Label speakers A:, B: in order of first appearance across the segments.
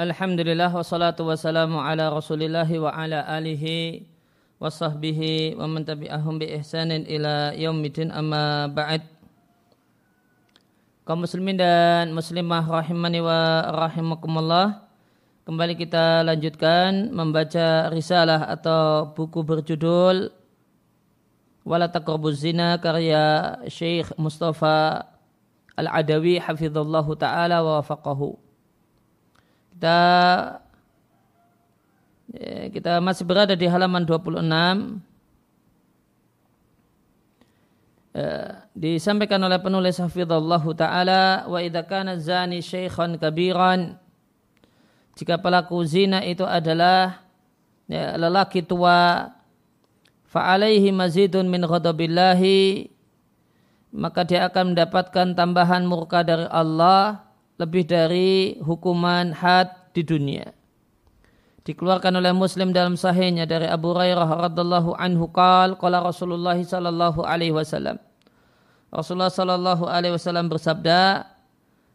A: Alhamdulillah wassalatu wassalamu ala rasulillahi wa ala alihi wa sahbihi wa man tabi'ahum bi ihsanin ila yaumidin amma ba'd. Kaum muslimin dan muslimah rahimani wa rahimakumullah kembali kita lanjutkan membaca risalah atau buku berjudul wala taqrabuz zina karya Syekh Mustafa Al-Adawi hafizallahu taala wa wafaqahu kita ya, kita masih berada di halaman 26 ya, disampaikan oleh penulis hafizallahu taala wa idza zani syaikhan kabiran. Jika pelaku zina itu adalah ya, lelaki tua fa'alaihi mazidun min ghadabillahi maka dia akan mendapatkan tambahan murka dari Allah lebih dari hukuman had di dunia. Dikeluarkan oleh Muslim dalam sahihnya dari Abu Hurairah radhiallahu anhu qal qala Rasulullah sallallahu alaihi wasallam. Rasulullah sallallahu alaihi wasallam bersabda,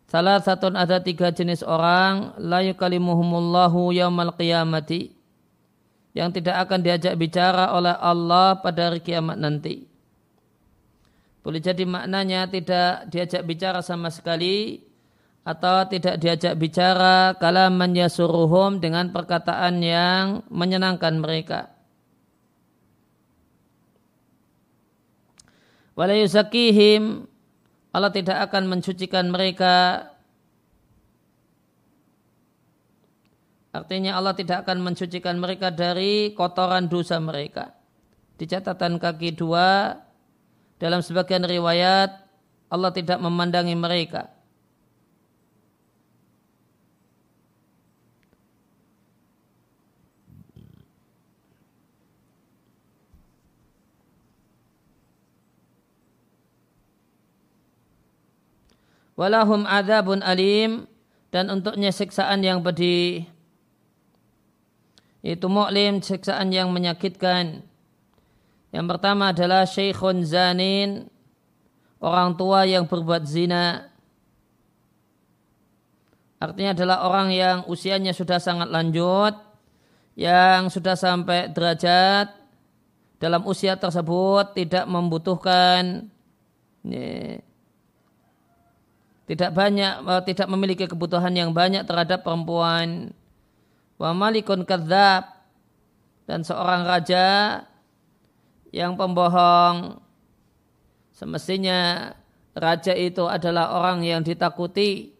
A: Salah satu ada tiga jenis orang la yukalimuhumullahu yaumal qiyamati yang tidak akan diajak bicara oleh Allah pada hari kiamat nanti. Boleh jadi maknanya tidak diajak bicara sama sekali atau tidak diajak bicara kalaman yasuruhum dengan perkataan yang menyenangkan mereka. Walayusakihim Allah tidak akan mensucikan mereka Artinya Allah tidak akan mensucikan mereka dari kotoran dosa mereka. Di catatan kaki dua, dalam sebagian riwayat, Allah tidak memandangi mereka. Walahum adabun alim. Dan untuknya siksaan yang pedih. Itu mu'lim siksaan yang menyakitkan. Yang pertama adalah syekhun zanin. Orang tua yang berbuat zina. Artinya adalah orang yang usianya sudah sangat lanjut. Yang sudah sampai derajat. Dalam usia tersebut tidak membutuhkan tidak banyak eh, tidak memiliki kebutuhan yang banyak terhadap perempuan. Wa malikun kadzab dan seorang raja yang pembohong. Semestinya raja itu adalah orang yang ditakuti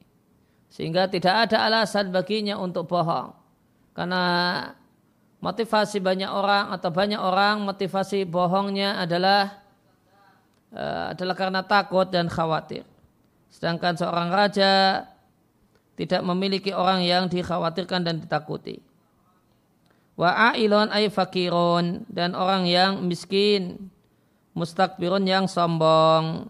A: sehingga tidak ada alasan baginya untuk bohong. Karena motivasi banyak orang atau banyak orang motivasi bohongnya adalah uh, adalah karena takut dan khawatir Sedangkan seorang raja tidak memiliki orang yang dikhawatirkan dan ditakuti. Wa ailon ay fakirun dan orang yang miskin, mustakbirun yang sombong.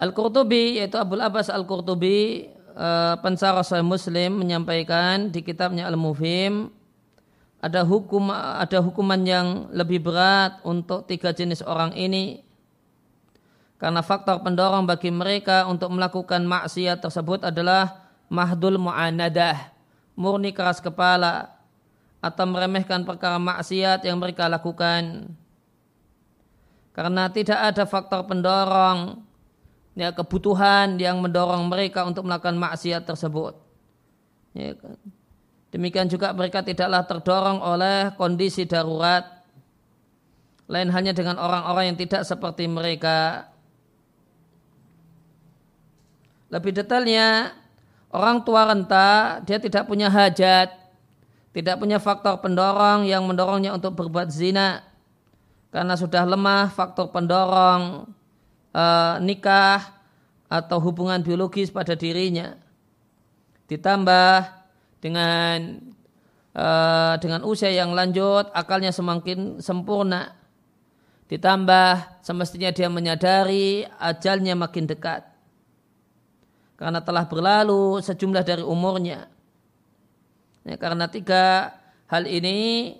A: Al-Qurtubi yaitu Abdul Abbas Al-Qurtubi eh, pensarah Muslim menyampaikan di kitabnya Al-Mufhim ada hukum ada hukuman yang lebih berat untuk tiga jenis orang ini karena faktor pendorong bagi mereka untuk melakukan maksiat tersebut adalah mahdul mu'anadah murni keras kepala atau meremehkan perkara maksiat yang mereka lakukan karena tidak ada faktor pendorong ya kebutuhan yang mendorong mereka untuk melakukan maksiat tersebut ya. Demikian juga mereka tidaklah terdorong oleh kondisi darurat. Lain hanya dengan orang-orang yang tidak seperti mereka. Lebih detailnya, orang tua renta, dia tidak punya hajat, tidak punya faktor pendorong yang mendorongnya untuk berbuat zina. Karena sudah lemah faktor pendorong e, nikah atau hubungan biologis pada dirinya. Ditambah dengan uh, dengan usia yang lanjut akalnya semakin sempurna. Ditambah semestinya dia menyadari ajalnya makin dekat. Karena telah berlalu sejumlah dari umurnya. Ya, karena tiga hal ini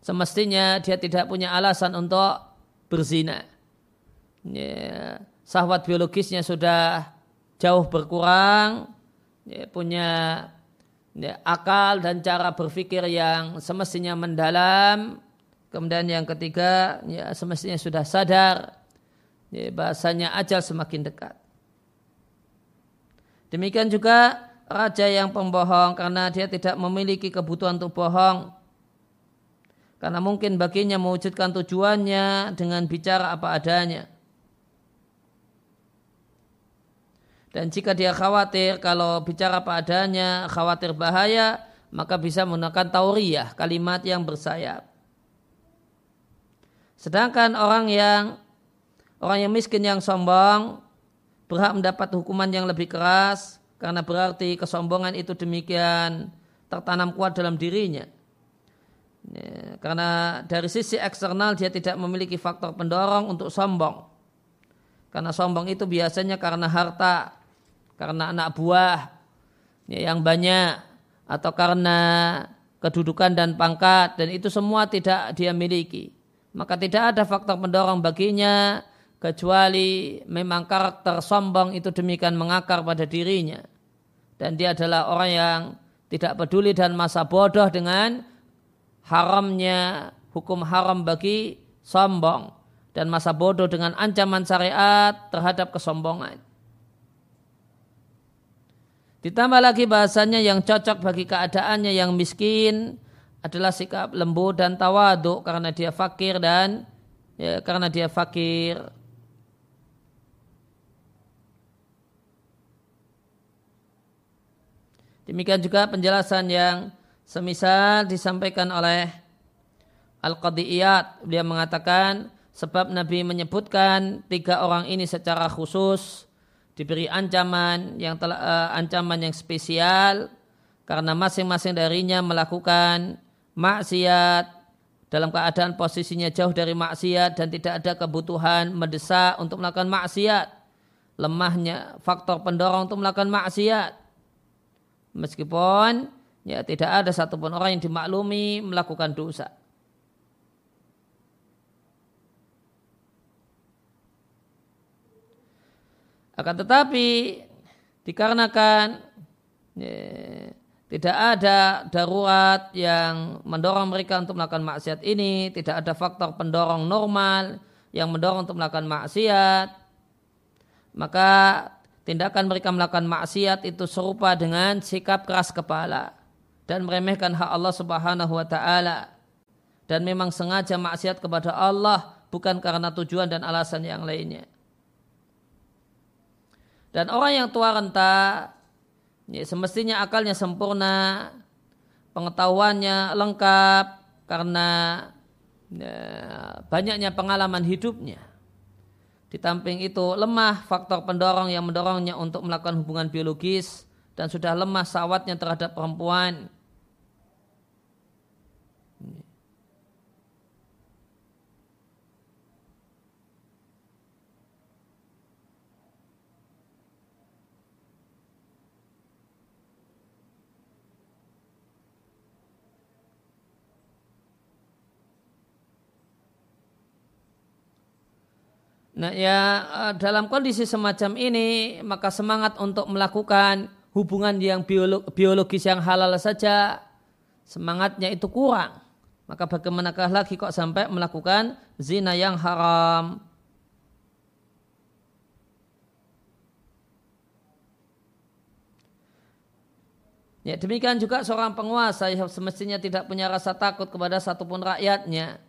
A: semestinya dia tidak punya alasan untuk berzina. Ya, sahwat biologisnya sudah jauh berkurang, ya, punya ya, akal dan cara berpikir yang semestinya mendalam. Kemudian yang ketiga, ya, semestinya sudah sadar ya, bahasanya ajal semakin dekat. Demikian juga raja yang pembohong karena dia tidak memiliki kebutuhan untuk bohong. Karena mungkin baginya mewujudkan tujuannya dengan bicara apa adanya. Dan jika dia khawatir kalau bicara apa adanya, khawatir bahaya, maka bisa menggunakan tauriyah, kalimat yang bersayap. Sedangkan orang yang orang yang miskin yang sombong berhak mendapat hukuman yang lebih keras karena berarti kesombongan itu demikian tertanam kuat dalam dirinya. Ya, karena dari sisi eksternal dia tidak memiliki faktor pendorong untuk sombong. Karena sombong itu biasanya karena harta, karena anak buah ya, yang banyak atau karena kedudukan dan pangkat dan itu semua tidak dia miliki. Maka tidak ada faktor pendorong baginya kecuali memang karakter sombong itu demikian mengakar pada dirinya. Dan dia adalah orang yang tidak peduli dan masa bodoh dengan haramnya hukum haram bagi sombong. Dan masa bodoh dengan ancaman syariat terhadap kesombongan. Ditambah lagi bahasanya yang cocok bagi keadaannya yang miskin adalah sikap lembut dan tawaduk karena dia fakir dan ya, karena dia fakir. Demikian juga penjelasan yang semisal disampaikan oleh Al-Qadiyat. Dia mengatakan sebab Nabi menyebutkan tiga orang ini secara khusus diberi ancaman yang telah uh, ancaman yang spesial karena masing-masing darinya melakukan maksiat dalam keadaan posisinya jauh dari maksiat dan tidak ada kebutuhan mendesak untuk melakukan maksiat. Lemahnya faktor pendorong untuk melakukan maksiat. Meskipun ya tidak ada satupun orang yang dimaklumi melakukan dosa Akan tetapi dikarenakan ya, tidak ada darurat yang mendorong mereka untuk melakukan maksiat ini, tidak ada faktor pendorong normal yang mendorong untuk melakukan maksiat, maka tindakan mereka melakukan maksiat itu serupa dengan sikap keras kepala dan meremehkan hak Allah Subhanahu wa taala dan memang sengaja maksiat kepada Allah bukan karena tujuan dan alasan yang lainnya. Dan orang yang tua renta, ya, semestinya akalnya sempurna, pengetahuannya lengkap karena ya, banyaknya pengalaman hidupnya. Di samping itu lemah faktor pendorong yang mendorongnya untuk melakukan hubungan biologis dan sudah lemah sawatnya terhadap perempuan Nah ya eh, dalam kondisi semacam ini maka semangat untuk melakukan hubungan yang biologis yang halal saja semangatnya itu kurang. Maka bagaimanakah lagi kok sampai melakukan zina yang haram? Ya demikian juga seorang penguasa yang semestinya tidak punya rasa takut kepada satupun rakyatnya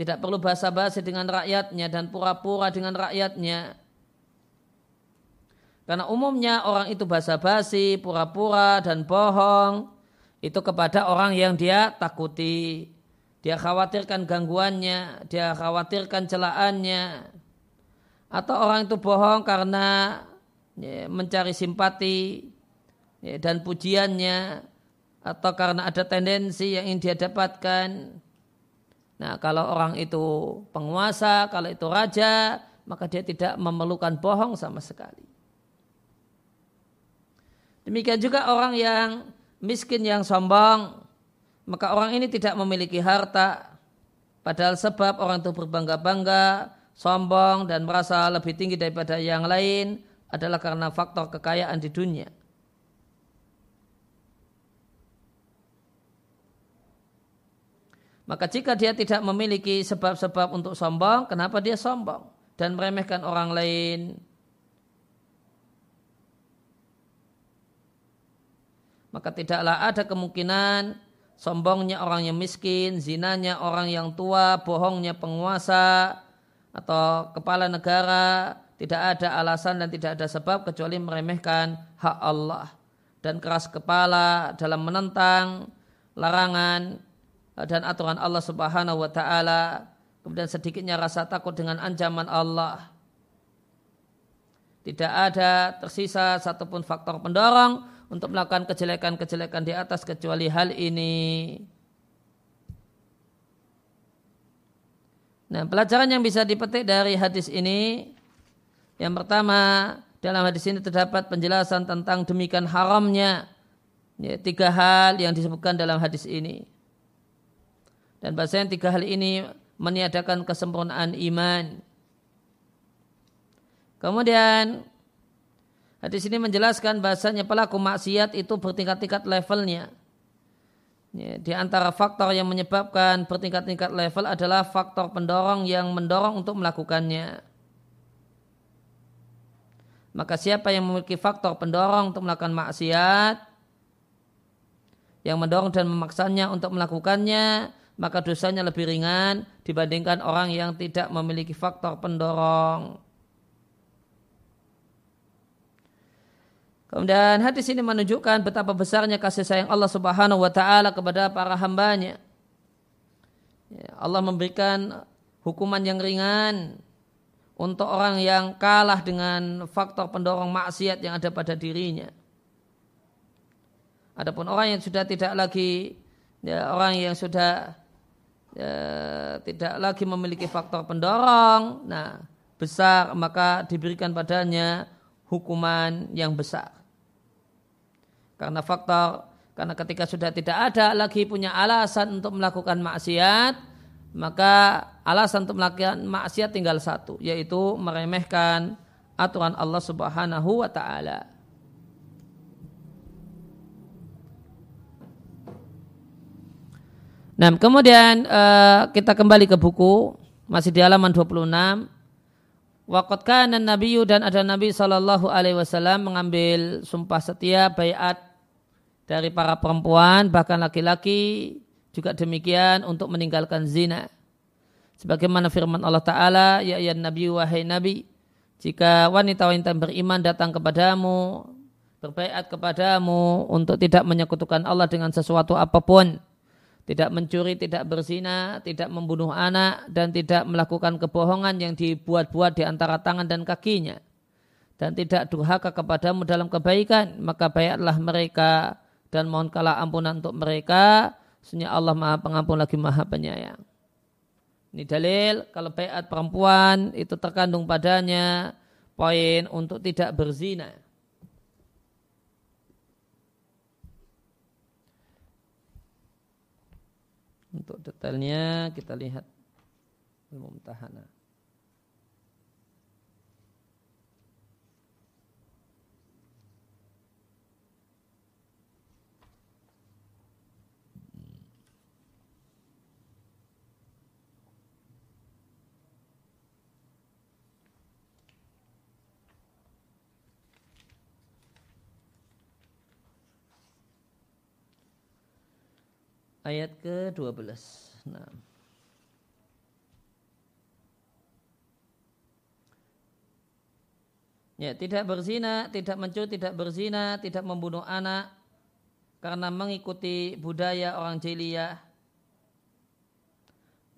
A: tidak perlu basa-basi dengan rakyatnya dan pura-pura dengan rakyatnya. Karena umumnya orang itu basa-basi, pura-pura dan bohong itu kepada orang yang dia takuti. Dia khawatirkan gangguannya, dia khawatirkan celaannya. Atau orang itu bohong karena ya, mencari simpati ya, dan pujiannya atau karena ada tendensi yang ingin dia dapatkan Nah, kalau orang itu penguasa, kalau itu raja, maka dia tidak memerlukan bohong sama sekali. Demikian juga orang yang miskin yang sombong, maka orang ini tidak memiliki harta. Padahal sebab orang itu berbangga-bangga sombong dan merasa lebih tinggi daripada yang lain adalah karena faktor kekayaan di dunia. Maka jika dia tidak memiliki sebab-sebab untuk sombong, kenapa dia sombong dan meremehkan orang lain? Maka tidaklah ada kemungkinan sombongnya orang yang miskin, zinanya orang yang tua, bohongnya penguasa, atau kepala negara tidak ada alasan dan tidak ada sebab kecuali meremehkan hak Allah dan keras kepala dalam menentang larangan dan aturan Allah Subhanahu wa taala kemudian sedikitnya rasa takut dengan ancaman Allah tidak ada tersisa satupun faktor pendorong untuk melakukan kejelekan-kejelekan di atas kecuali hal ini. Nah, pelajaran yang bisa dipetik dari hadis ini yang pertama dalam hadis ini terdapat penjelasan tentang demikian haramnya ya, tiga hal yang disebutkan dalam hadis ini. Dan bahasanya tiga hal ini meniadakan kesempurnaan iman. Kemudian hadis ini menjelaskan bahasanya pelaku maksiat itu bertingkat-tingkat levelnya. Ya, di antara faktor yang menyebabkan bertingkat-tingkat level adalah faktor pendorong yang mendorong untuk melakukannya. Maka siapa yang memiliki faktor pendorong untuk melakukan maksiat, yang mendorong dan memaksanya untuk melakukannya, maka dosanya lebih ringan dibandingkan orang yang tidak memiliki faktor pendorong. Kemudian hadis ini menunjukkan betapa besarnya kasih sayang Allah Subhanahu wa taala kepada para hambanya. Ya, Allah memberikan hukuman yang ringan untuk orang yang kalah dengan faktor pendorong maksiat yang ada pada dirinya. Adapun orang yang sudah tidak lagi ya, orang yang sudah ya, tidak lagi memiliki faktor pendorong, nah besar maka diberikan padanya hukuman yang besar. Karena faktor karena ketika sudah tidak ada lagi punya alasan untuk melakukan maksiat, maka alasan untuk melakukan maksiat tinggal satu, yaitu meremehkan aturan Allah Subhanahu wa taala. Nah, kemudian uh, kita kembali ke buku masih di halaman 26. Waqat kana Nabi dan ada Nabi Shallallahu alaihi wasallam mengambil sumpah setia bayat dari para perempuan bahkan laki-laki juga demikian untuk meninggalkan zina. Sebagaimana firman Allah Ta'ala, Ya ya Nabi wahai Nabi, jika wanita-wanita beriman datang kepadamu, berbaikat kepadamu untuk tidak menyekutukan Allah dengan sesuatu apa pun, tidak mencuri, tidak berzina, tidak membunuh anak, dan tidak melakukan kebohongan yang dibuat-buat di antara tangan dan kakinya, dan tidak durhaka kepadamu dalam kebaikan, maka bayatlah mereka dan mohon kalah ampunan untuk mereka. Sesungguhnya Allah Maha Pengampun lagi Maha Penyayang. Ini dalil kalau bayat perempuan itu terkandung padanya poin untuk tidak berzina. Untuk detailnya kita lihat ilmu ayat ke-12. Nah. Ya, tidak berzina, tidak mencuri, tidak berzina, tidak membunuh anak karena mengikuti budaya orang jahiliyah.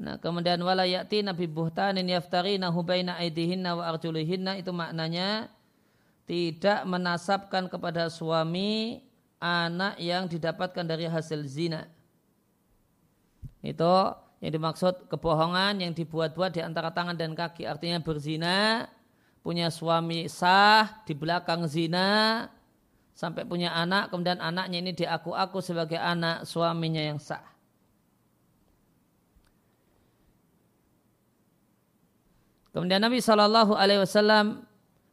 A: Nah, kemudian wala ya'ti nabi buhtanin yaftarina hubaina aidihinna wa arjulihinna itu maknanya tidak menasabkan kepada suami anak yang didapatkan dari hasil zina. Itu yang dimaksud kebohongan yang dibuat-buat di antara tangan dan kaki. Artinya berzina, punya suami sah, di belakang zina, sampai punya anak, kemudian anaknya ini diaku-aku sebagai anak suaminya yang sah. Kemudian Nabi Shallallahu Alaihi Wasallam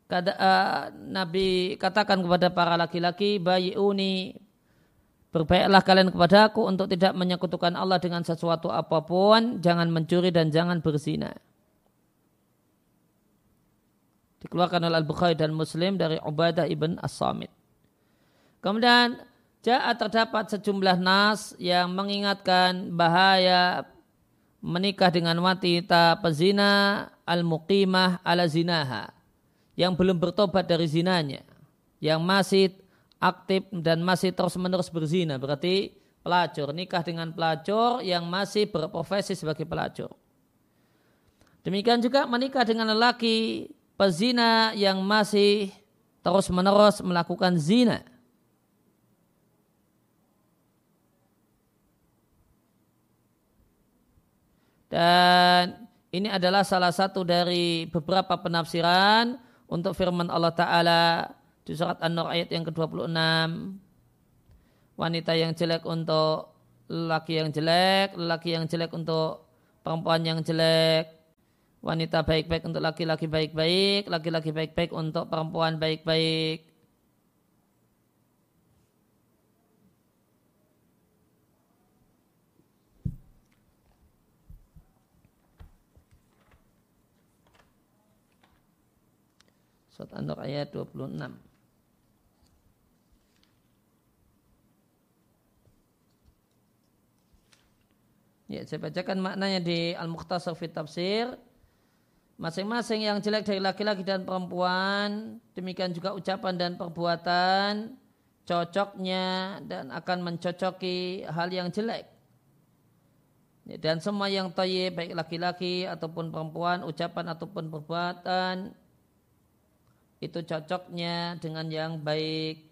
A: kata, uh, Nabi katakan kepada para laki-laki, bayi uni berbaiklah kalian kepada aku untuk tidak menyekutukan Allah dengan sesuatu apa pun, jangan mencuri dan jangan berzina. Dikeluarkan oleh Al-Bukhari dan Muslim dari Ubadah ibn As-Samit. Kemudian Jahat terdapat sejumlah nas yang mengingatkan bahaya menikah dengan wanita pezina al-muqimah ala zinaha yang belum bertobat dari zinanya yang masih aktif dan masih terus-menerus berzina. Berarti pelacur nikah dengan pelacur yang masih berprofesi sebagai pelacur. Demikian juga menikah dengan lelaki pezina yang masih terus-menerus melakukan zina. Dan ini adalah salah satu dari beberapa penafsiran untuk firman Allah Ta'ala di surat An-Nur ayat yang ke-26. Wanita yang jelek untuk laki yang jelek, laki yang jelek untuk perempuan yang jelek, wanita baik-baik untuk laki-laki baik-baik, laki-laki baik-baik untuk perempuan baik-baik. Surat An-Nur ayat 26. Ya, saya bacakan maknanya di Al-Mukhtasar Fit Tafsir. Masing-masing yang jelek dari laki-laki dan perempuan, demikian juga ucapan dan perbuatan, cocoknya dan akan mencocoki hal yang jelek. Ya, dan semua yang toye baik laki-laki ataupun perempuan, ucapan ataupun perbuatan, itu cocoknya dengan yang baik.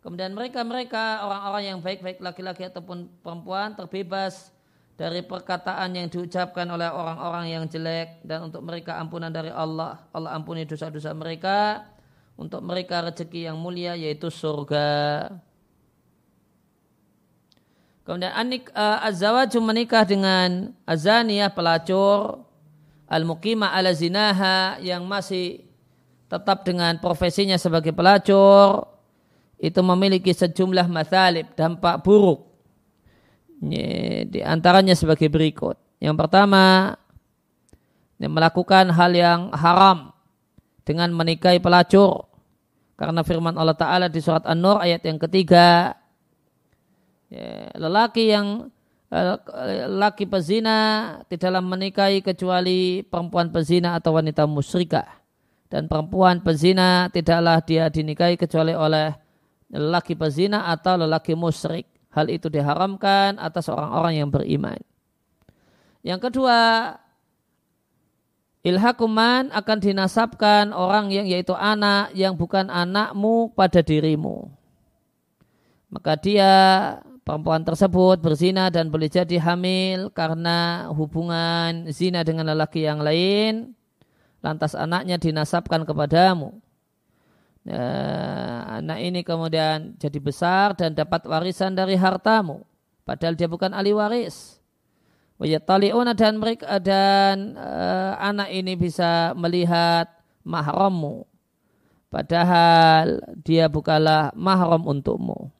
A: Kemudian mereka-mereka orang-orang yang baik-baik laki-laki ataupun perempuan terbebas dari perkataan yang diucapkan oleh orang-orang yang jelek dan untuk mereka ampunan dari Allah. Allah ampuni dosa-dosa mereka. Untuk mereka rezeki yang mulia yaitu surga. Kemudian anik uh, azawaju menikah dengan azaniyah pelacur al-muqimah ala zinaha yang masih tetap dengan profesinya sebagai pelacur itu memiliki sejumlah mathalib dampak buruk. Di antaranya sebagai berikut. Yang pertama melakukan hal yang haram dengan menikahi pelacur. Karena firman Allah Ta'ala di surat An-Nur ayat yang ketiga lelaki yang laki pezina tidaklah menikahi kecuali perempuan pezina atau wanita musyrikah. Dan perempuan pezina tidaklah dia dinikahi kecuali oleh laki pezina atau lelaki musyrik. Hal itu diharamkan atas orang-orang yang beriman. Yang kedua, ilhakuman akan dinasabkan orang yang yaitu anak yang bukan anakmu pada dirimu. Maka dia perempuan tersebut berzina dan boleh jadi hamil karena hubungan zina dengan lelaki yang lain, lantas anaknya dinasabkan kepadamu. Ya, anak ini kemudian jadi besar dan dapat warisan dari hartamu, padahal dia bukan ahli waris. Wajataliuna dan mereka dan uh, anak ini bisa melihat mahrammu, padahal dia bukanlah mahram untukmu.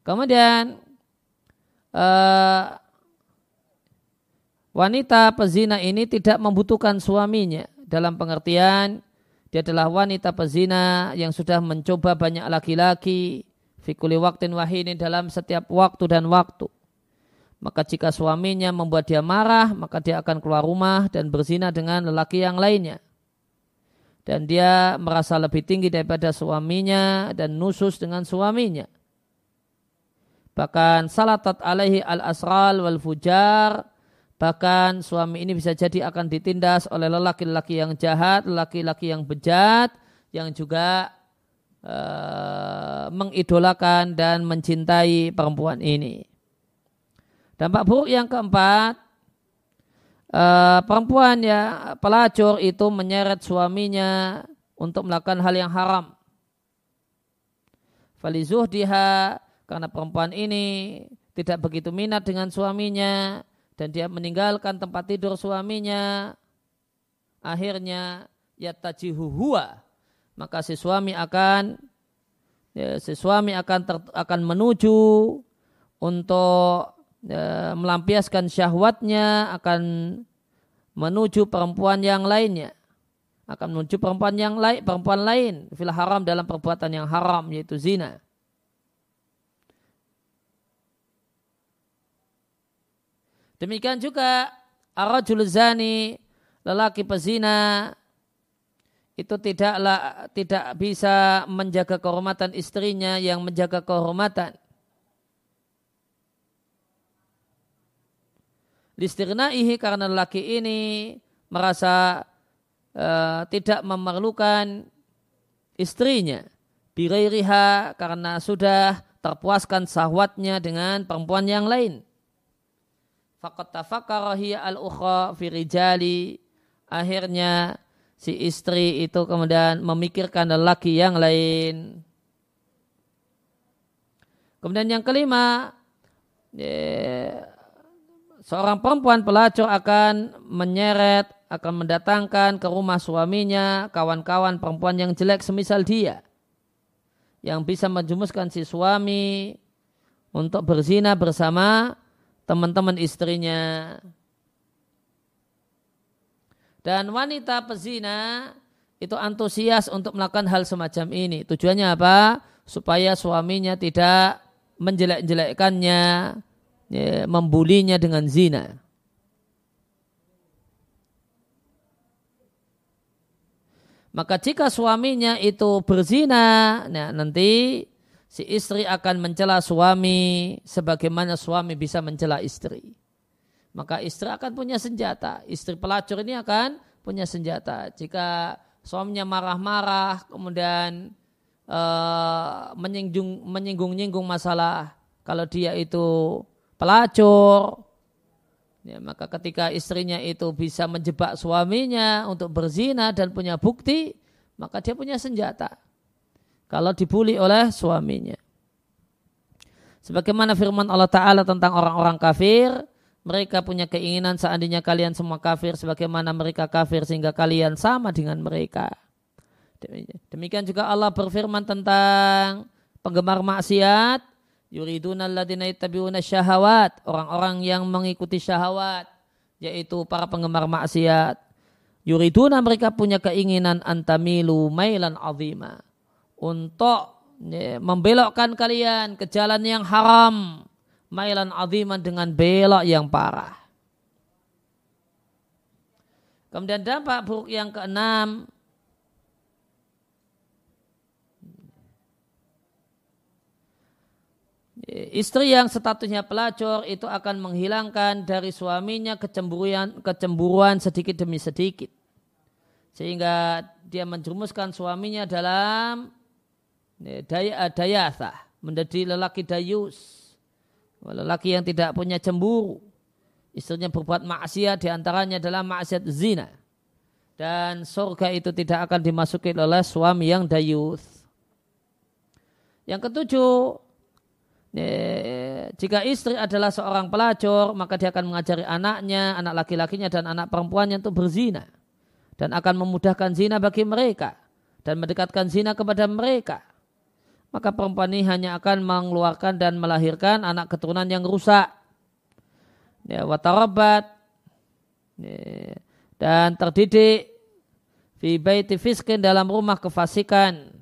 A: Kemudian uh, wanita pezina ini tidak membutuhkan suaminya dalam pengertian dia adalah wanita pezina yang sudah mencoba banyak laki-laki fikuli waktin wahini dalam setiap waktu dan waktu. Maka jika suaminya membuat dia marah, maka dia akan keluar rumah dan berzina dengan lelaki yang lainnya. Dan dia merasa lebih tinggi daripada suaminya dan nusus dengan suaminya. Bahkan salatat alaihi al-asral wal fujar. Bahkan suami ini bisa jadi akan ditindas oleh lelaki-lelaki yang jahat, lelaki-lelaki yang bejat, yang juga uh, mengidolakan dan mencintai perempuan ini. Dampak buruk yang keempat, uh, perempuan ya pelacur itu menyeret suaminya untuk melakukan hal yang haram falizuh diha karena perempuan ini tidak begitu minat dengan suaminya dan dia meninggalkan tempat tidur suaminya. Akhirnya yatajihu huwa. Maka si suami akan ya, si suami akan ter, akan menuju untuk ya, melampiaskan syahwatnya akan menuju perempuan yang lainnya. Akan menuju perempuan yang lain perempuan lain. Fil haram dalam perbuatan yang haram yaitu zina demikian juga arajul zani lelaki pezina itu tidaklah tidak bisa menjaga kehormatan istrinya yang menjaga kehormatan. Listirnaihi karena lelaki ini merasa uh, tidak memerlukan istrinya. Birairiha karena sudah terpuaskan sahwatnya dengan perempuan yang lain. Fakat tafakara al-ukhra firijali. Akhirnya si istri itu kemudian memikirkan lelaki yang lain. Kemudian yang kelima, seorang perempuan pelacur akan menyeret, akan mendatangkan ke rumah suaminya kawan-kawan perempuan yang jelek semisal dia. Yang bisa menjumuskan si suami untuk berzina bersama teman-teman istrinya. Dan wanita pezina itu antusias untuk melakukan hal semacam ini. Tujuannya apa? Supaya suaminya tidak menjelek-jelekkannya, ya, membulinya dengan zina. Maka jika suaminya itu berzina, nah nanti si istri akan mencela suami sebagaimana suami bisa mencela istri maka istri akan punya senjata. Istri pelacur ini akan punya senjata. Jika suaminya marah-marah, kemudian uh, menyinggung menyinggung-nyinggung masalah kalau dia itu pelacur, ya, maka ketika istrinya itu bisa menjebak suaminya untuk berzina dan punya bukti, maka dia punya senjata. Kalau dibully oleh suaminya. Sebagaimana firman Allah Ta'ala tentang orang-orang kafir, mereka punya keinginan seandainya kalian semua kafir sebagaimana mereka kafir sehingga kalian sama dengan mereka. Demikian juga Allah berfirman tentang penggemar maksiat, yuriduna alladziina yattabi'una syahawat, orang-orang yang mengikuti syahwat, yaitu para penggemar maksiat. Yuriduna mereka punya keinginan antamilu mailan azima untuk ya, membelokkan kalian ke jalan yang haram mailan aziman dengan belok yang parah. Kemudian dampak buruk yang keenam Istri yang statusnya pelacur itu akan menghilangkan dari suaminya kecemburuan, kecemburuan sedikit demi sedikit. Sehingga dia menjerumuskan suaminya dalam daya dayasa, menjadi lelaki dayus. Lelaki yang tidak punya cemburu. Istrinya berbuat maksiat di antaranya adalah maksiat zina. Dan surga itu tidak akan dimasuki oleh suami yang dayuth yang ketujuh jika istri adalah seorang pelacur maka dia akan mengajari anaknya anak laki-lakinya dan anak perempuannya untuk berzina. Dan akan memudahkan zina bagi mereka dan mendekatkan zina kepada mereka maka perempuan ini hanya akan mengeluarkan dan melahirkan anak keturunan yang rusak. Ya, watarabat ya, dan terdidik fi baiti fiskin dalam rumah kefasikan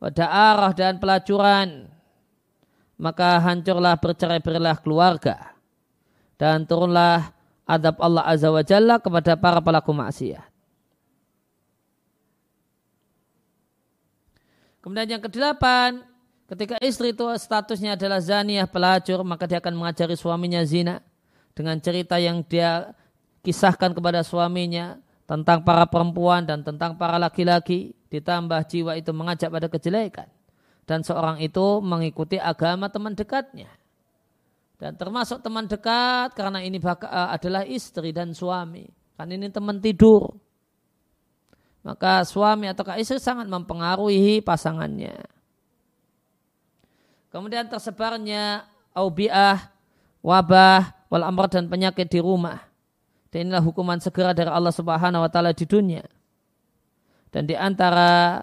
A: arah dan pelacuran maka hancurlah bercerai-berailah keluarga dan turunlah adab Allah Azza wa Jalla kepada para pelaku maksiat. Kemudian yang kedelapan, ketika istri itu statusnya adalah zaniah pelacur, maka dia akan mengajari suaminya zina dengan cerita yang dia kisahkan kepada suaminya tentang para perempuan dan tentang para laki-laki, ditambah jiwa itu mengajak pada kejelekan. Dan seorang itu mengikuti agama teman dekatnya. Dan termasuk teman dekat karena ini adalah istri dan suami. Kan ini teman tidur maka suami atau istri sangat mempengaruhi pasangannya. Kemudian tersebarnya aubiah, wabah, wal amr dan penyakit di rumah. Dan inilah hukuman segera dari Allah Subhanahu wa taala di dunia. Dan di antara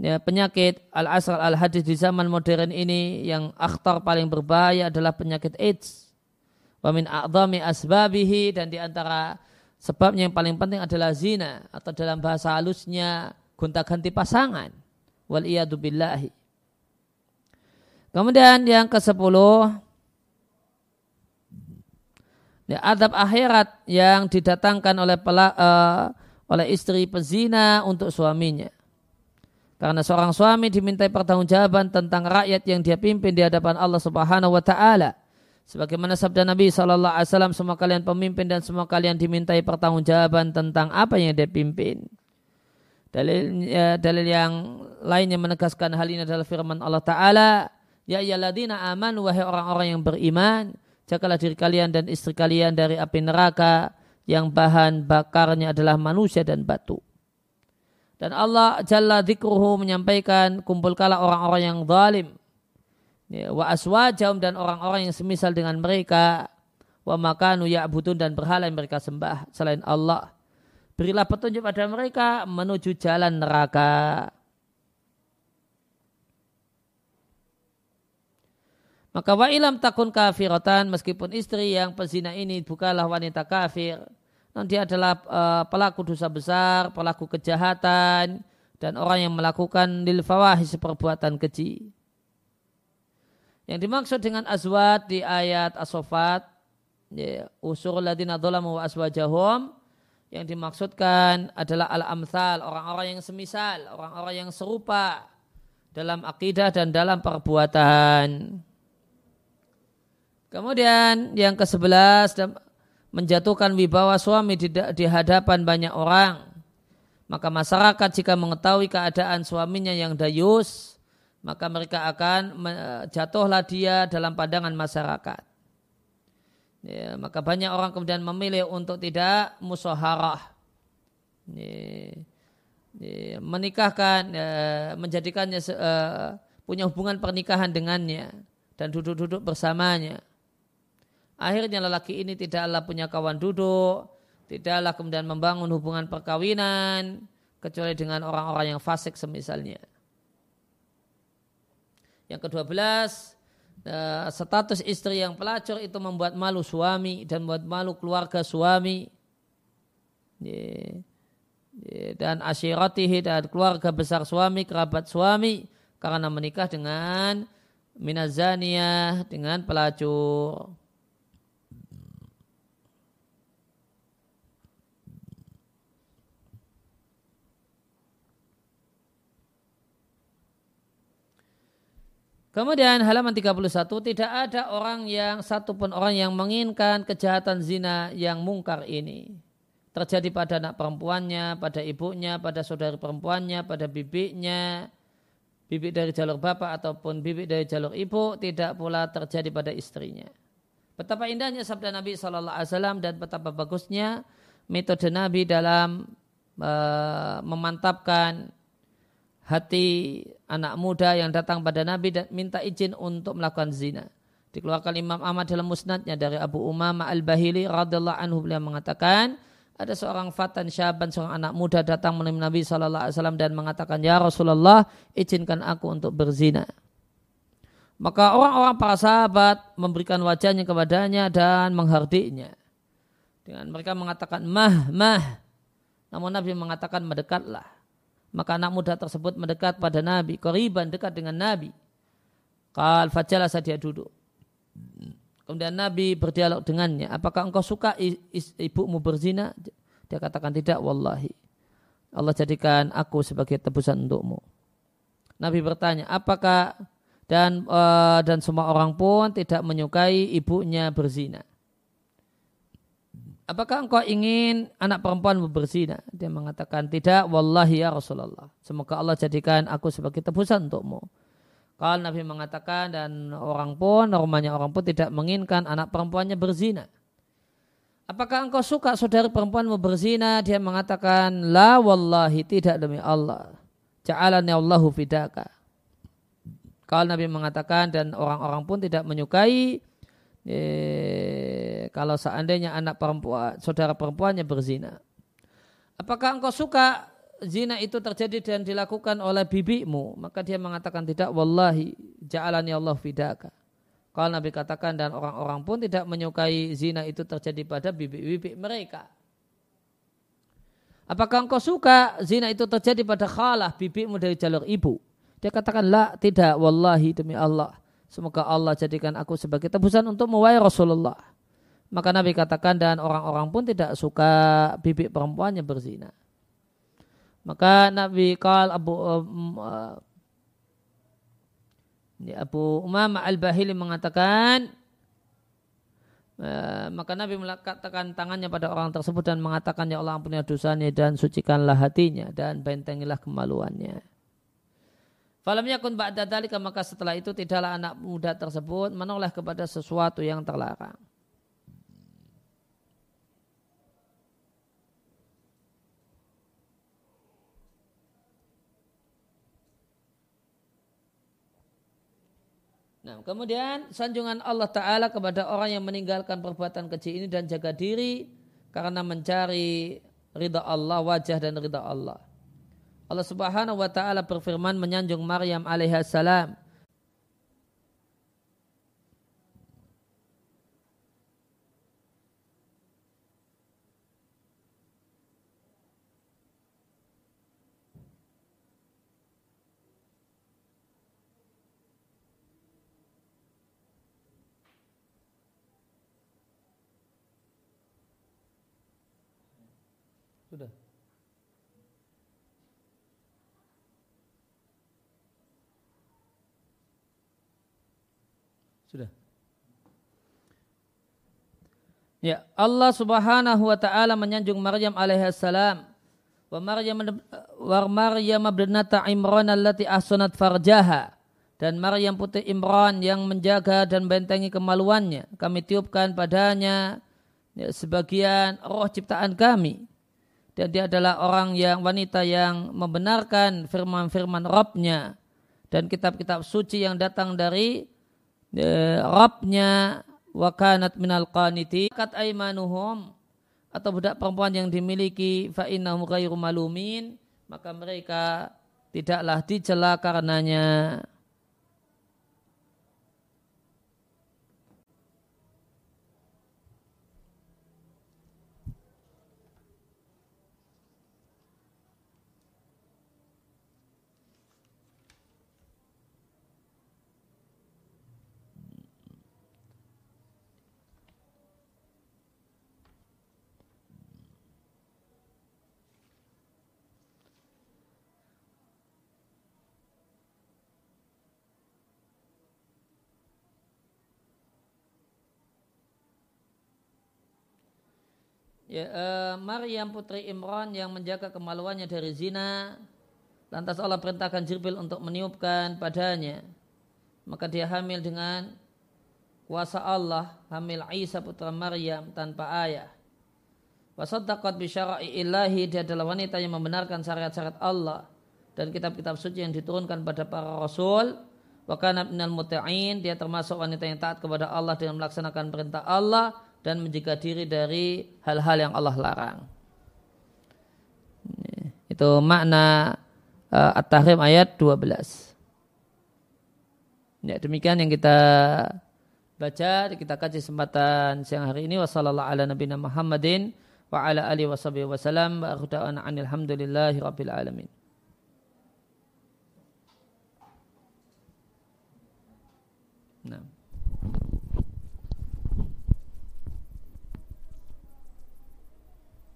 A: ya, penyakit al-asr al-hadis di zaman modern ini yang akhtar paling berbahaya adalah penyakit AIDS. Wa min a'zami asbabihi dan di antara sebabnya yang paling penting adalah zina atau dalam bahasa halusnya gonta-ganti pasangan. Wal billahi. Kemudian yang ke-10 ya, adab akhirat yang didatangkan oleh pela, uh, oleh istri pezina untuk suaminya. Karena seorang suami dimintai pertanggungjawaban tentang rakyat yang dia pimpin di hadapan Allah Subhanahu wa taala. Sebagaimana sabda Nabi sallallahu alaihi wasallam semua kalian pemimpin dan semua kalian dimintai pertanggungjawaban tentang apa yang dia pimpin. Dalil ya, dalil yang lainnya menegaskan hal ini adalah firman Allah taala, "Ya ayyuhalladzina amanu wahai orang-orang yang beriman, jagalah diri kalian dan istri kalian dari api neraka yang bahan bakarnya adalah manusia dan batu." Dan Allah Jalla Dikruhu menyampaikan kumpulkanlah orang-orang yang zalim. Ya, wa aswajam dan orang-orang yang semisal dengan mereka. Wa makanu ya'budun dan berhala yang mereka sembah selain Allah. Berilah petunjuk pada mereka menuju jalan neraka. Maka wa ilam takun kafiratan meskipun istri yang pezina ini bukanlah wanita kafir nanti adalah uh, pelaku dosa besar, pelaku kejahatan, dan orang yang melakukan lil fawahis perbuatan keji. Yang dimaksud dengan azwat di ayat asofat, ya, usur ladina dholamu wa aswajahum, yang dimaksudkan adalah al-amthal, orang-orang yang semisal, orang-orang yang serupa dalam akidah dan dalam perbuatan. Kemudian yang ke-11 menjatuhkan wibawa suami di, di hadapan banyak orang. Maka masyarakat jika mengetahui keadaan suaminya yang dayus, maka mereka akan jatuhlah dia dalam pandangan masyarakat. Ya, maka banyak orang kemudian memilih untuk tidak musaharah. Ya, ya, menikahkan, ya, menjadikannya uh, punya hubungan pernikahan dengannya dan duduk-duduk bersamanya. Akhirnya lelaki ini tidaklah punya kawan duduk, tidaklah kemudian membangun hubungan perkawinan, kecuali dengan orang-orang yang fasik semisalnya. Yang kedua belas, eh, status istri yang pelacur itu membuat malu suami dan membuat malu keluarga suami. Dan asyiratihi dan keluarga besar suami, kerabat suami karena menikah dengan minazaniyah dengan pelacur. Kemudian halaman 31 tidak ada orang yang satupun orang yang menginginkan kejahatan zina yang mungkar ini terjadi pada anak perempuannya, pada ibunya, pada saudari perempuannya, pada bibiknya, bibik dari jalur bapak ataupun bibik dari jalur ibu tidak pula terjadi pada istrinya. Betapa indahnya sabda Nabi Shallallahu Alaihi Wasallam dan betapa bagusnya metode Nabi dalam uh, memantapkan hati anak muda yang datang pada Nabi dan minta izin untuk melakukan zina. Dikeluarkan Imam Ahmad dalam musnadnya dari Abu Umama Al-Bahili radhiyallahu anhu beliau mengatakan ada seorang fatan syaban seorang anak muda datang menemui Nabi sallallahu alaihi wasallam dan mengatakan ya Rasulullah izinkan aku untuk berzina. Maka orang-orang para sahabat memberikan wajahnya kepadanya dan menghardiknya. Dengan mereka mengatakan mah mah. Namun Nabi mengatakan mendekatlah. Maka anak muda tersebut mendekat pada Nabi, koriban dekat dengan Nabi. Kal fajalasa dia duduk. Kemudian Nabi berdialog dengannya. Apakah engkau suka ibumu berzina? Dia katakan tidak, wallahi. Allah jadikan aku sebagai tebusan untukmu. Nabi bertanya, apakah dan uh, dan semua orang pun tidak menyukai ibunya berzina? Apakah engkau ingin anak perempuan berzina? Dia mengatakan, tidak, wallahi ya Rasulullah. Semoga Allah jadikan aku sebagai tebusan untukmu. Kalau Nabi mengatakan dan orang pun, normalnya orang pun tidak menginginkan anak perempuannya berzina. Apakah engkau suka saudari perempuanmu berzina? Dia mengatakan, la wallahi tidak demi Allah. Ja'alani Allahu fidaka. Kalau Nabi mengatakan dan orang-orang pun tidak menyukai eh, kalau seandainya anak perempuan, saudara perempuannya berzina. Apakah engkau suka zina itu terjadi dan dilakukan oleh bibimu? Maka dia mengatakan tidak. Wallahi ja'alani Allah fidaka. Kalau Nabi katakan dan orang-orang pun tidak menyukai zina itu terjadi pada bibi-bibi mereka. Apakah engkau suka zina itu terjadi pada khalah bibimu dari jalur ibu? Dia katakan, la, tidak, wallahi demi Allah. Semoga Allah jadikan aku sebagai tebusan untuk mewai Rasulullah. Maka Nabi katakan dan orang-orang pun tidak suka bibik perempuannya berzina. Maka Nabi kal Abu um, Abu Umam Al-Bahili mengatakan uh, maka Nabi meletakkan tangannya pada orang tersebut dan mengatakan ya Allah ampuni dosanya dan sucikanlah hatinya dan bentengilah kemaluannya. Falam yakun ba'da dalika maka setelah itu tidaklah anak muda tersebut menoleh kepada sesuatu yang terlarang. Nah, kemudian sanjungan Allah Ta'ala kepada orang yang meninggalkan perbuatan kecil ini dan jaga diri karena mencari ridha Allah, wajah dan ridha Allah. Allah Subhanahu wa taala berfirman menyanjung Maryam alaihissalam Sudah. Sudah. Ya, Allah Subhanahu wa taala menyanjung Maryam alaihissalam. Wa Maryam wa Maryam ibnata Imran allati ahsanat farjaha dan Maryam putri Imran yang menjaga dan bentengi kemaluannya. Kami tiupkan padanya ya, sebagian roh ciptaan kami. Dan dia adalah orang yang wanita yang membenarkan firman-firman Rabbnya dan kitab-kitab suci yang datang dari Rabnya wakanat minal qaniti kat aimanuhum atau budak perempuan yang dimiliki fa innahum ghairu malumin maka mereka tidaklah dicela karenanya ya, uh, Maryam putri Imran yang menjaga kemaluannya dari zina lantas Allah perintahkan Jibril untuk meniupkan padanya. Maka dia hamil dengan kuasa Allah hamil Isa putra Maryam tanpa ayah. Wasaddaqat bi ilahi dia adalah wanita yang membenarkan syariat-syariat Allah dan kitab-kitab suci yang diturunkan pada para rasul. Wa kana minal muta'in dia termasuk wanita yang taat kepada Allah dengan melaksanakan perintah Allah dan menjaga diri dari hal-hal yang Allah larang. Itu makna uh, At-Tahrim ayat 12. Ya, demikian yang kita baca, kita kaji kesempatan siang hari ini. Wassalamualaikum ala nabiyina Muhammadin wa ala alihi wasallam wa akhda'ana alhamdulillahi rabbil alamin. Nah.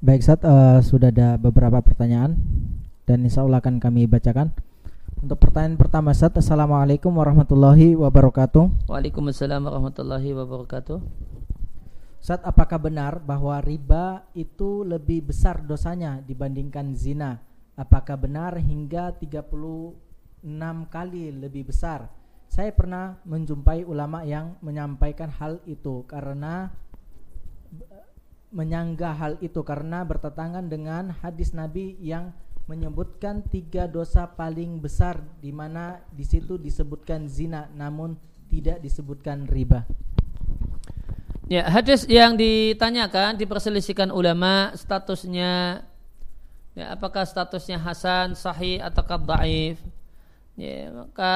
B: Baik Sat, uh, sudah ada beberapa pertanyaan dan insya Allah akan kami bacakan. Untuk pertanyaan pertama Sat, Assalamualaikum warahmatullahi wabarakatuh.
A: Waalaikumsalam warahmatullahi wabarakatuh.
B: Sat, apakah benar bahwa riba itu lebih besar dosanya dibandingkan zina? Apakah benar hingga 36 kali lebih besar? Saya pernah menjumpai ulama yang menyampaikan hal itu karena menyanggah hal itu karena bertentangan dengan hadis Nabi yang menyebutkan tiga dosa paling besar di mana di situ disebutkan zina namun tidak disebutkan riba.
A: Ya, hadis yang ditanyakan diperselisihkan ulama statusnya ya apakah statusnya hasan, sahih atau dhaif. Ya, maka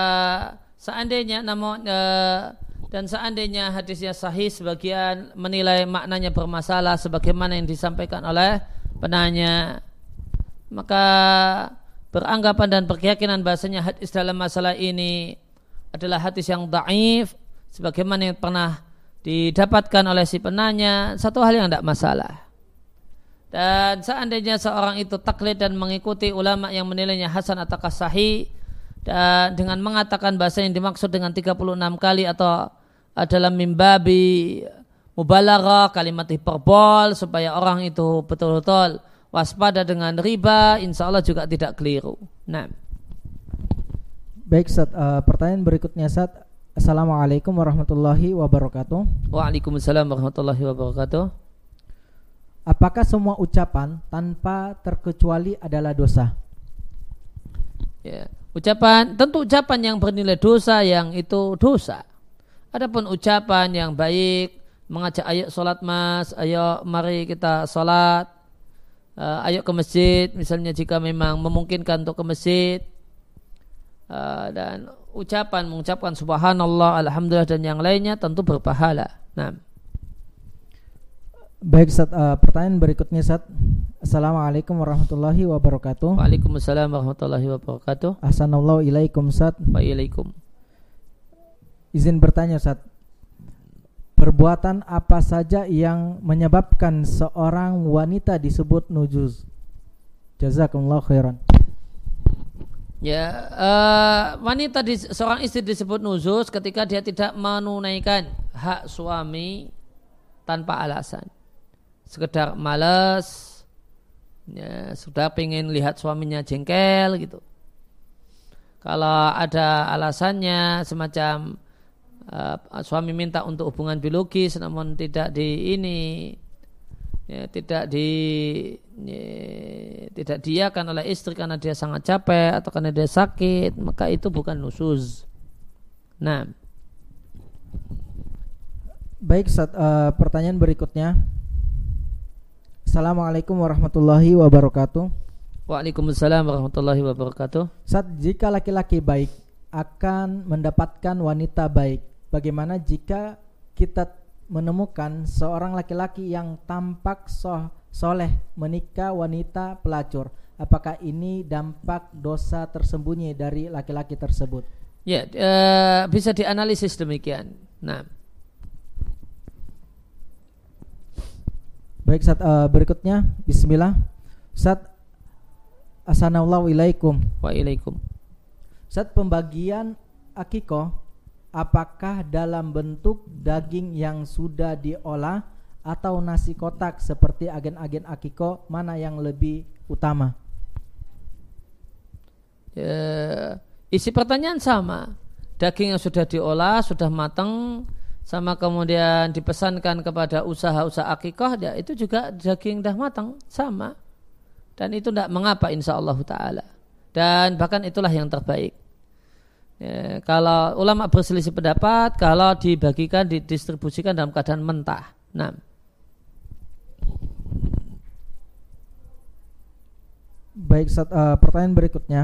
A: seandainya namun uh, dan seandainya hadisnya sahih sebagian menilai maknanya bermasalah sebagaimana yang disampaikan oleh penanya maka beranggapan dan berkeyakinan bahasanya hadis dalam masalah ini adalah hadis yang daif sebagaimana yang pernah didapatkan oleh si penanya satu hal yang tidak masalah. Dan seandainya seorang itu taklid dan mengikuti ulama yang menilainya hasan atau sahih dan dengan mengatakan bahasa yang dimaksud dengan 36 kali atau adalah mimbabi mubalaghah kalimat hiperbol supaya orang itu betul-betul waspada dengan riba insya Allah juga tidak keliru. Nah.
B: Baik, Sat, uh, pertanyaan berikutnya Sat. Assalamualaikum warahmatullahi wabarakatuh.
A: Waalaikumsalam warahmatullahi wabarakatuh.
B: Apakah semua ucapan tanpa terkecuali adalah dosa?
A: Ya, ucapan tentu ucapan yang bernilai dosa yang itu dosa. Adapun ucapan yang baik mengajak ayo sholat mas, ayo mari kita sholat, uh, ayo ke masjid, misalnya jika memang memungkinkan untuk ke masjid, uh, dan ucapan mengucapkan subhanallah, alhamdulillah dan yang lainnya tentu berpahala. Nah.
B: Baik, Sat, uh, pertanyaan berikutnya, Sat. Assalamualaikum warahmatullahi wabarakatuh.
A: Waalaikumsalam warahmatullahi wabarakatuh.
B: Assalamualaikum ilaikum, Sat.
A: Waalaikum.
B: Izin bertanya Ustaz. Perbuatan apa saja yang menyebabkan seorang wanita disebut nujuz? Jazakumullah khairan.
A: Ya, uh, wanita di, seorang istri disebut nuzuz ketika dia tidak menunaikan hak suami tanpa alasan. Sekedar malas, ya, sudah pengen lihat suaminya jengkel gitu. Kalau ada alasannya semacam uh, suami minta untuk hubungan biologis namun tidak di ini ya, tidak di ya, tidak diakan oleh istri karena dia sangat capek atau karena dia sakit maka itu bukan nusuz. Nah,
B: baik saat, uh, pertanyaan berikutnya. Assalamualaikum warahmatullahi wabarakatuh.
A: Waalaikumsalam warahmatullahi wabarakatuh.
B: Saat jika laki-laki baik akan mendapatkan wanita baik, bagaimana jika kita menemukan seorang laki-laki yang tampak soh, soleh menikah wanita pelacur? Apakah ini dampak dosa tersembunyi dari laki-laki tersebut?
A: Ya e, bisa dianalisis demikian. Nah.
B: Baik saat uh, berikutnya. Bismillah. Saat Assalamualaikum
A: Waalaikum
B: saat pembagian akikoh apakah dalam bentuk daging yang sudah diolah atau nasi kotak seperti agen-agen akiko mana yang lebih utama?
A: Ya, isi pertanyaan sama. Daging yang sudah diolah, sudah matang, sama kemudian dipesankan kepada usaha-usaha akikoh, ya itu juga daging dah matang, sama. Dan itu tidak mengapa insya Allah Ta'ala. Dan bahkan itulah yang terbaik. Ya, kalau ulama berselisih pendapat, kalau dibagikan, didistribusikan dalam keadaan mentah. Nah.
B: Baik, uh, pertanyaan berikutnya.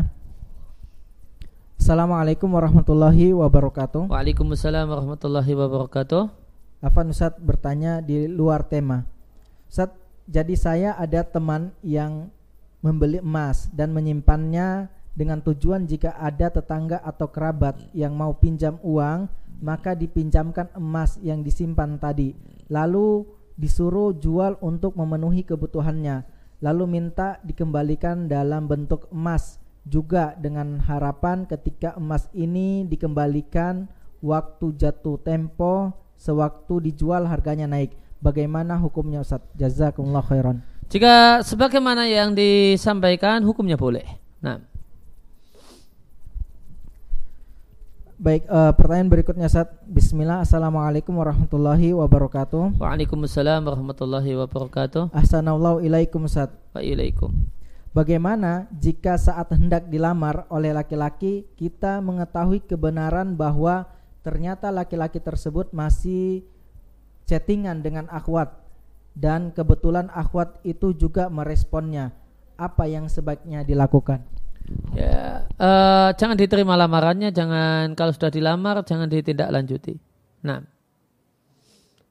B: Assalamualaikum warahmatullahi wabarakatuh.
A: Waalaikumsalam warahmatullahi wabarakatuh.
B: Afan Ustaz bertanya di luar tema. Ustaz, jadi saya ada teman yang membeli emas dan menyimpannya dengan tujuan jika ada tetangga atau kerabat yang mau pinjam uang maka dipinjamkan emas yang disimpan tadi. Lalu disuruh jual untuk memenuhi kebutuhannya. Lalu minta dikembalikan dalam bentuk emas. Juga dengan harapan ketika emas ini dikembalikan waktu jatuh tempo sewaktu dijual harganya naik. Bagaimana hukumnya Ustaz? Jazakumullah khairan.
A: Jika sebagaimana yang disampaikan hukumnya boleh. Nah
B: Baik, uh, pertanyaan berikutnya saat Bismillah, Assalamualaikum warahmatullahi wabarakatuh.
A: Waalaikumsalam warahmatullahi wabarakatuh.
B: Assalamualaikum ilaikum Sat.
A: Waalaikum.
B: Bagaimana jika saat hendak dilamar oleh laki-laki kita mengetahui kebenaran bahwa ternyata laki-laki tersebut masih chattingan dengan akhwat dan kebetulan akhwat itu juga meresponnya. Apa yang sebaiknya dilakukan?
A: Ya, uh, jangan diterima lamarannya, jangan kalau sudah dilamar jangan ditindaklanjuti. Nah.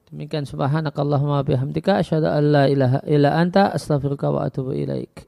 A: Demikian subhanakallahumma bihamdika asyhadu an la ilaha illa anta astaghfiruka wa atubu ilaik.